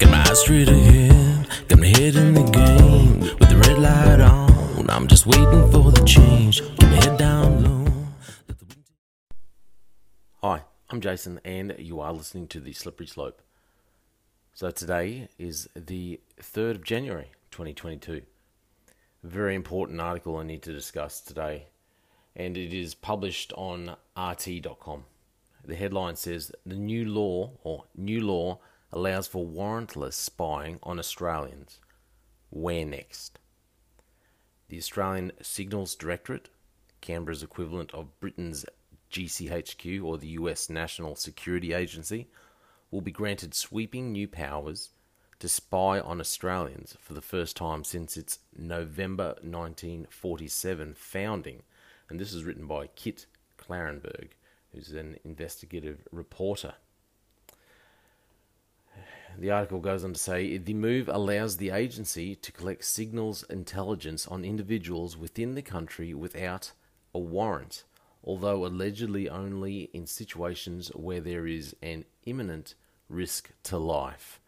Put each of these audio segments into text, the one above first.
Got my eyes straight ahead, got my head in the game. With the red light on, I'm just waiting for the change. My head down low. Hi, I'm Jason, and you are listening to The Slippery Slope. So, today is the 3rd of January 2022. A very important article I need to discuss today, and it is published on RT.com. The headline says The new law, or new law, allows for warrantless spying on Australians. Where next? The Australian Signals Directorate, Canberra's equivalent of Britain's GCHQ or the US National Security Agency, will be granted sweeping new powers to spy on Australians for the first time since its November 1947 founding. And this is written by Kit Klarenberg, who's an investigative reporter. The article goes on to say the move allows the agency to collect signals intelligence on individuals within the country without a warrant, although allegedly only in situations where there is an imminent risk to life.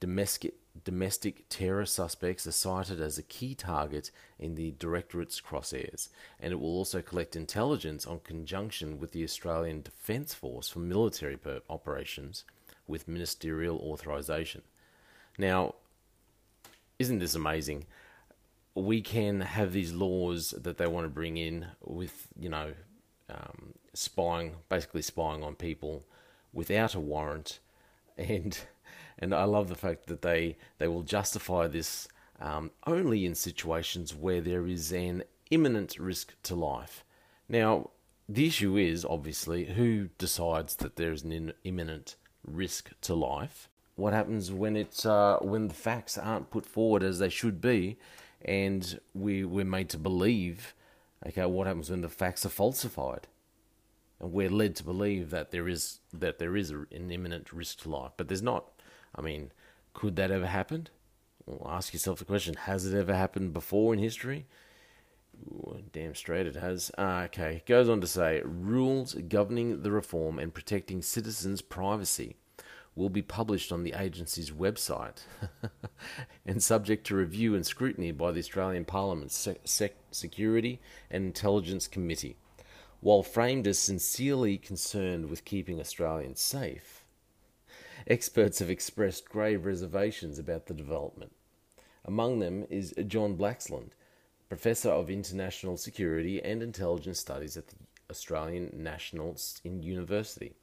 Domestic, domestic terror suspects are cited as a key target in the Directorate's crosshairs, and it will also collect intelligence on conjunction with the Australian Defence Force for military per- operations with ministerial authorization. Now, isn't this amazing? We can have these laws that they want to bring in with, you know, um, spying, basically spying on people without a warrant, and and I love the fact that they they will justify this um, only in situations where there is an imminent risk to life. Now, the issue is obviously who decides that there is an in- imminent risk to life. What happens when it's uh, when the facts aren't put forward as they should be, and we we're made to believe? Okay, what happens when the facts are falsified, and we're led to believe that there is that there is an imminent risk to life, but there's not. I mean, could that ever happen? Well, ask yourself the question: Has it ever happened before in history? Damn straight it has. Ah, okay. Goes on to say rules governing the reform and protecting citizens' privacy will be published on the agency's website and subject to review and scrutiny by the Australian Parliament's Sec- Security and Intelligence Committee. While framed as sincerely concerned with keeping Australians safe, experts have expressed grave reservations about the development. Among them is John Blaxland, Professor of International Security and Intelligence Studies at the Australian National University.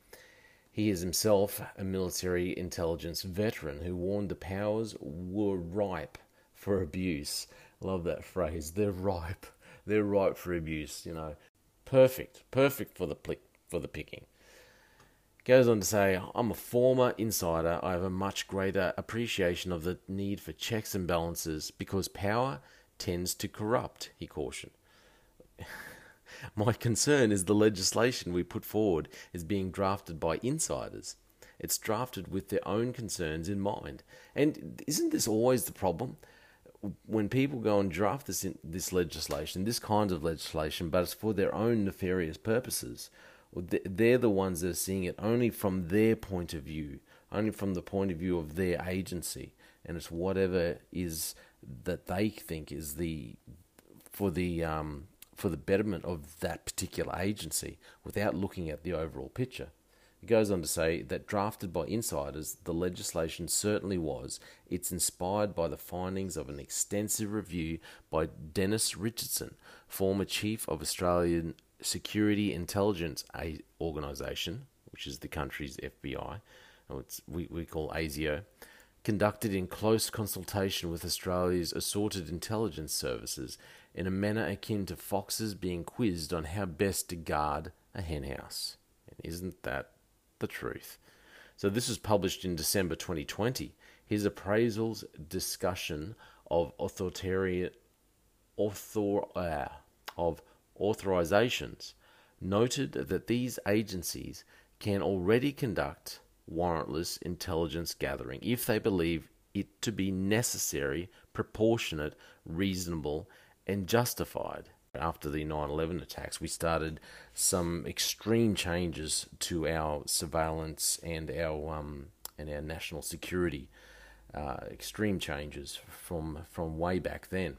He is himself a military intelligence veteran who warned the powers were ripe for abuse. Love that phrase. They're ripe. They're ripe for abuse, you know. Perfect. Perfect for the plick, for the picking. Goes on to say, I'm a former insider. I have a much greater appreciation of the need for checks and balances because power tends to corrupt, he cautioned. My concern is the legislation we put forward is being drafted by insiders. It's drafted with their own concerns in mind. And isn't this always the problem? When people go and draft this in, this legislation, this kind of legislation, but it's for their own nefarious purposes, they're the ones that are seeing it only from their point of view, only from the point of view of their agency, and it's whatever is that they think is the for the um, for the betterment of that particular agency without looking at the overall picture. It goes on to say that drafted by insiders, the legislation certainly was. It's inspired by the findings of an extensive review by Dennis Richardson, former chief of Australian Security Intelligence Organisation, which is the country's FBI, which we, we call ASIO, conducted in close consultation with Australia's assorted intelligence services in a manner akin to foxes being quizzed on how best to guard a henhouse. And isn't that the truth? So this was published in December 2020. His appraisals discussion of authoritarian author, uh, of authorizations noted that these agencies can already conduct warrantless intelligence gathering if they believe it to be necessary, proportionate, reasonable, and justified. After the 9 11 attacks, we started some extreme changes to our surveillance and our um, and our national security. Uh, extreme changes from from way back then,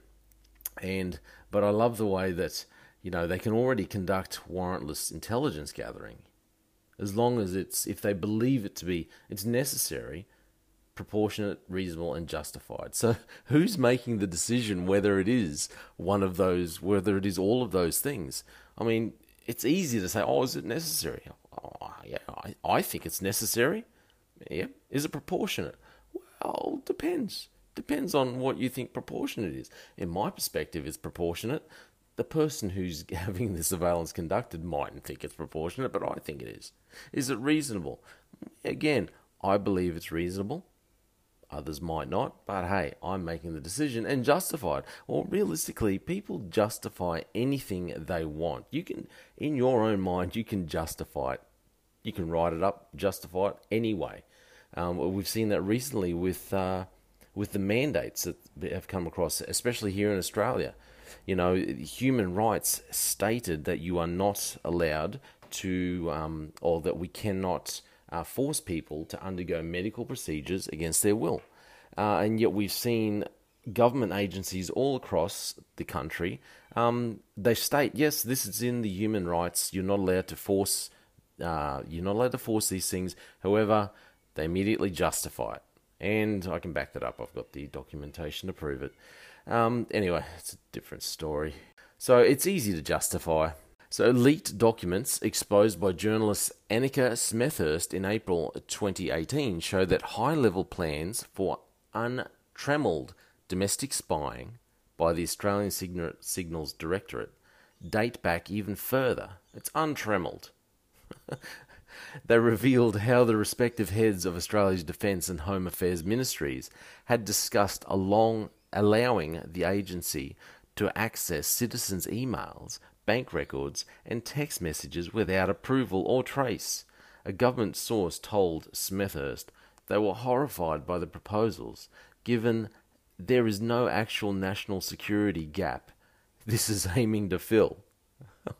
and but I love the way that you know they can already conduct warrantless intelligence gathering, as long as it's if they believe it to be it's necessary, proportionate, reasonable, and justified. So who's making the decision whether it is one of those, whether it is all of those things? I mean, it's easy to say, oh, is it necessary? Oh, yeah, I, I think it's necessary. Yeah. Is it proportionate? Well, depends. Depends on what you think proportionate is. In my perspective, it's proportionate. The person who's having the surveillance conducted mightn't think it's proportionate, but I think it is. Is it reasonable? Again, I believe it's reasonable. Others might not, but hey, I'm making the decision and justified. Or realistically, people justify anything they want. You can, in your own mind, you can justify it. You can write it up, justify it anyway. Um, we've seen that recently with uh, with the mandates that have come across, especially here in Australia. You know, human rights stated that you are not allowed to, um, or that we cannot uh, force people to undergo medical procedures against their will. Uh, and yet we've seen government agencies all across the country. Um, they state, yes, this is in the human rights. You're not allowed to force. Uh, you're not allowed to force these things. However, they immediately justify it. And I can back that up. I've got the documentation to prove it. Um, anyway, it's a different story. So it's easy to justify. So, leaked documents exposed by journalist Annika Smethurst in April 2018 show that high level plans for untrammeled domestic spying by the Australian Signals Directorate date back even further. It's untramelled. They revealed how the respective heads of Australia's Defence and Home Affairs ministries had discussed along allowing the agency to access citizens' emails, bank records, and text messages without approval or trace. A government source told Smethurst they were horrified by the proposals, given there is no actual national security gap this is aiming to fill.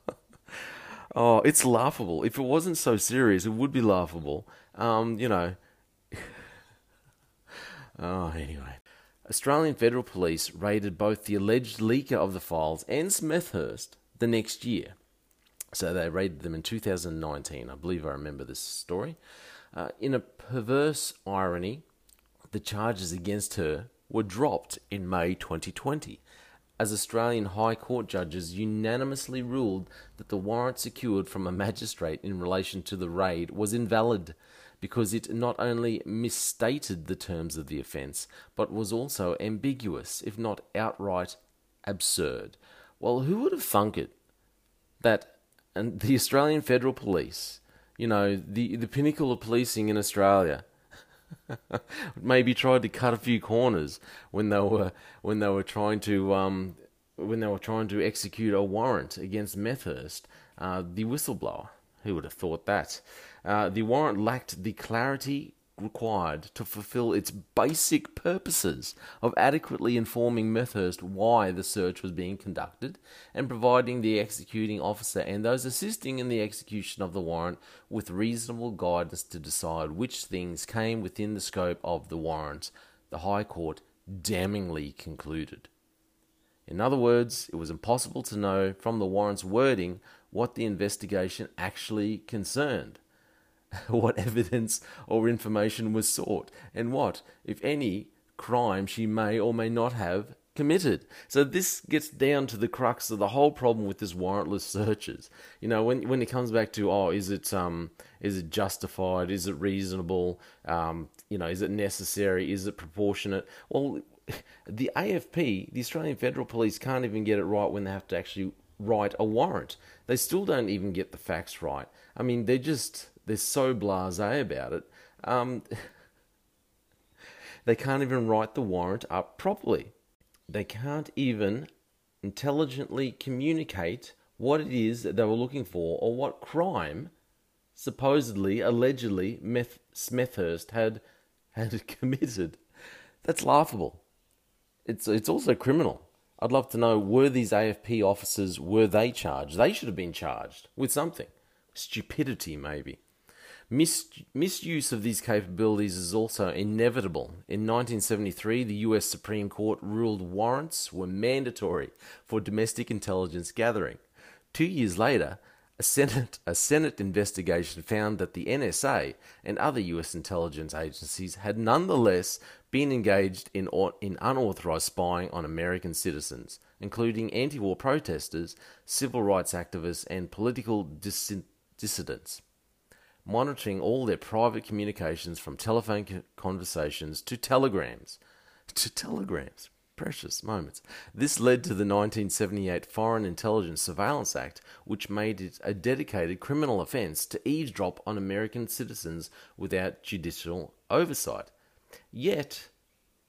Oh, it's laughable. If it wasn't so serious, it would be laughable. Um, you know. oh, anyway. Australian Federal Police raided both the alleged leaker of the files and Smethurst the next year. So they raided them in 2019. I believe I remember this story. Uh, in a perverse irony, the charges against her were dropped in May 2020 as Australian High Court judges unanimously ruled that the warrant secured from a magistrate in relation to the raid was invalid because it not only misstated the terms of the offence, but was also ambiguous, if not outright absurd. Well, who would have thunk it that and the Australian Federal Police, you know, the, the pinnacle of policing in Australia, maybe tried to cut a few corners when they were when they were trying to um, when they were trying to execute a warrant against Methurst, uh, the whistleblower. Who would have thought that? Uh, the warrant lacked the clarity required to fulfill its basic purposes of adequately informing Methurst why the search was being conducted and providing the executing officer and those assisting in the execution of the warrant with reasonable guidance to decide which things came within the scope of the warrant, the High Court damningly concluded. In other words, it was impossible to know from the warrant's wording what the investigation actually concerned. what evidence or information was sought, and what, if any, crime she may or may not have committed. So this gets down to the crux of the whole problem with this warrantless searches. You know, when when it comes back to oh, is it um is it justified? Is it reasonable? Um, you know, is it necessary? Is it proportionate? Well, the AFP, the Australian Federal Police, can't even get it right when they have to actually write a warrant. They still don't even get the facts right. I mean, they're just they're so blasé about it. Um, they can't even write the warrant up properly. They can't even intelligently communicate what it is that they were looking for or what crime supposedly, allegedly, Meth- Smethurst had had committed. That's laughable. It's it's also criminal. I'd love to know were these AFP officers were they charged? They should have been charged with something. Stupidity maybe. Mis- misuse of these capabilities is also inevitable. In 1973, the US Supreme Court ruled warrants were mandatory for domestic intelligence gathering. Two years later, a Senate, a Senate investigation found that the NSA and other US intelligence agencies had nonetheless been engaged in, in unauthorized spying on American citizens, including anti war protesters, civil rights activists, and political dis- dissidents, monitoring all their private communications from telephone conversations to telegrams. To telegrams precious moments. This led to the 1978 Foreign Intelligence Surveillance Act, which made it a dedicated criminal offense to eavesdrop on American citizens without judicial oversight. Yet,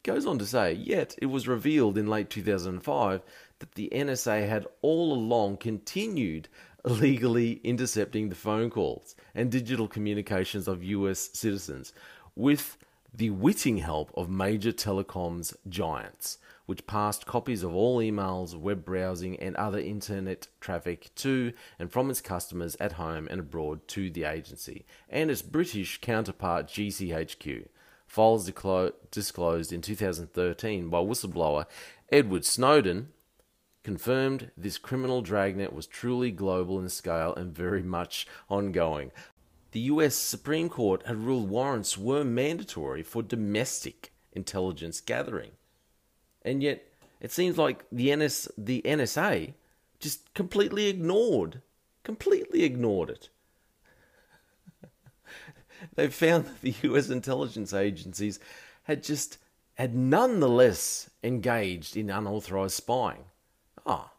goes on to say, yet it was revealed in late 2005 that the NSA had all along continued illegally intercepting the phone calls and digital communications of US citizens with the witting help of major telecoms giants which passed copies of all emails, web browsing, and other internet traffic to and from its customers at home and abroad to the agency and its British counterpart GCHQ. Files disclosed in 2013 by whistleblower Edward Snowden confirmed this criminal dragnet was truly global in scale and very much ongoing. The US Supreme Court had ruled warrants were mandatory for domestic intelligence gathering and yet it seems like the NS the NSA just completely ignored, completely ignored it. they found that the U.S. intelligence agencies had just had nonetheless engaged in unauthorized spying. Oh,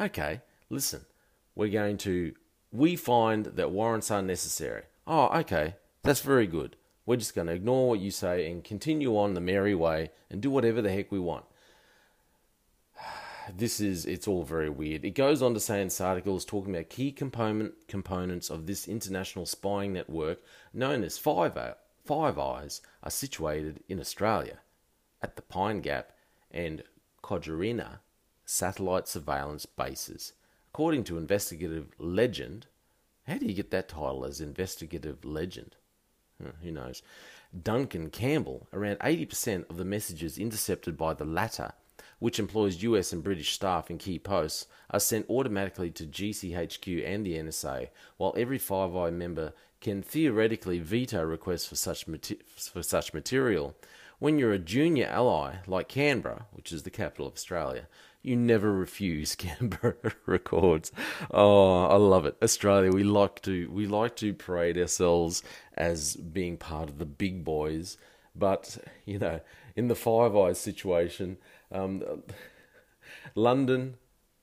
okay. Listen, we're going to. We find that warrants are necessary. Oh, okay. That's very good. We're just going to ignore what you say and continue on the merry way and do whatever the heck we want this is it's all very weird. It goes on to say in this article is talking about key component components of this international spying network known as Five Five Eyes are situated in Australia at the Pine Gap and Kojarena satellite surveillance bases. According to investigative legend, how do you get that title as investigative legend? who knows? Duncan Campbell, around 80% of the messages intercepted by the latter which employs US and British staff in key posts, are sent automatically to GCHQ and the NSA, while every Five Eye member can theoretically veto requests for such, for such material. When you're a junior ally like Canberra, which is the capital of Australia, you never refuse Canberra records. Oh, I love it. Australia, we like to we like to parade ourselves as being part of the big boys, but you know, in the Five Eyes situation, um, London,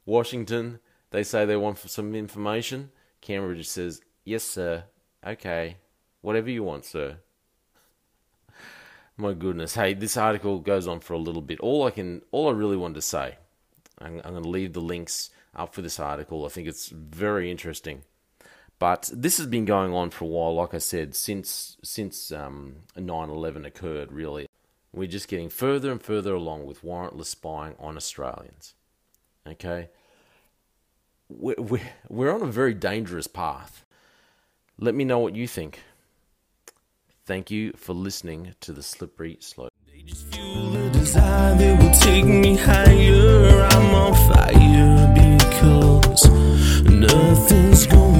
Washington, they say they want some information. Canberra just says, "Yes, sir. Okay, whatever you want, sir." My goodness. Hey, this article goes on for a little bit. All I can, all I really wanted to say, I'm, I'm going to leave the links up for this article. I think it's very interesting. But this has been going on for a while, like I said, since since um, 9/11 occurred. Really, we're just getting further and further along with warrantless spying on Australians. Okay? We're, we're on a very dangerous path. Let me know what you think. Thank you for listening to the Slippery Slope. Cause I, they will take me higher. I'm on fire because nothing's going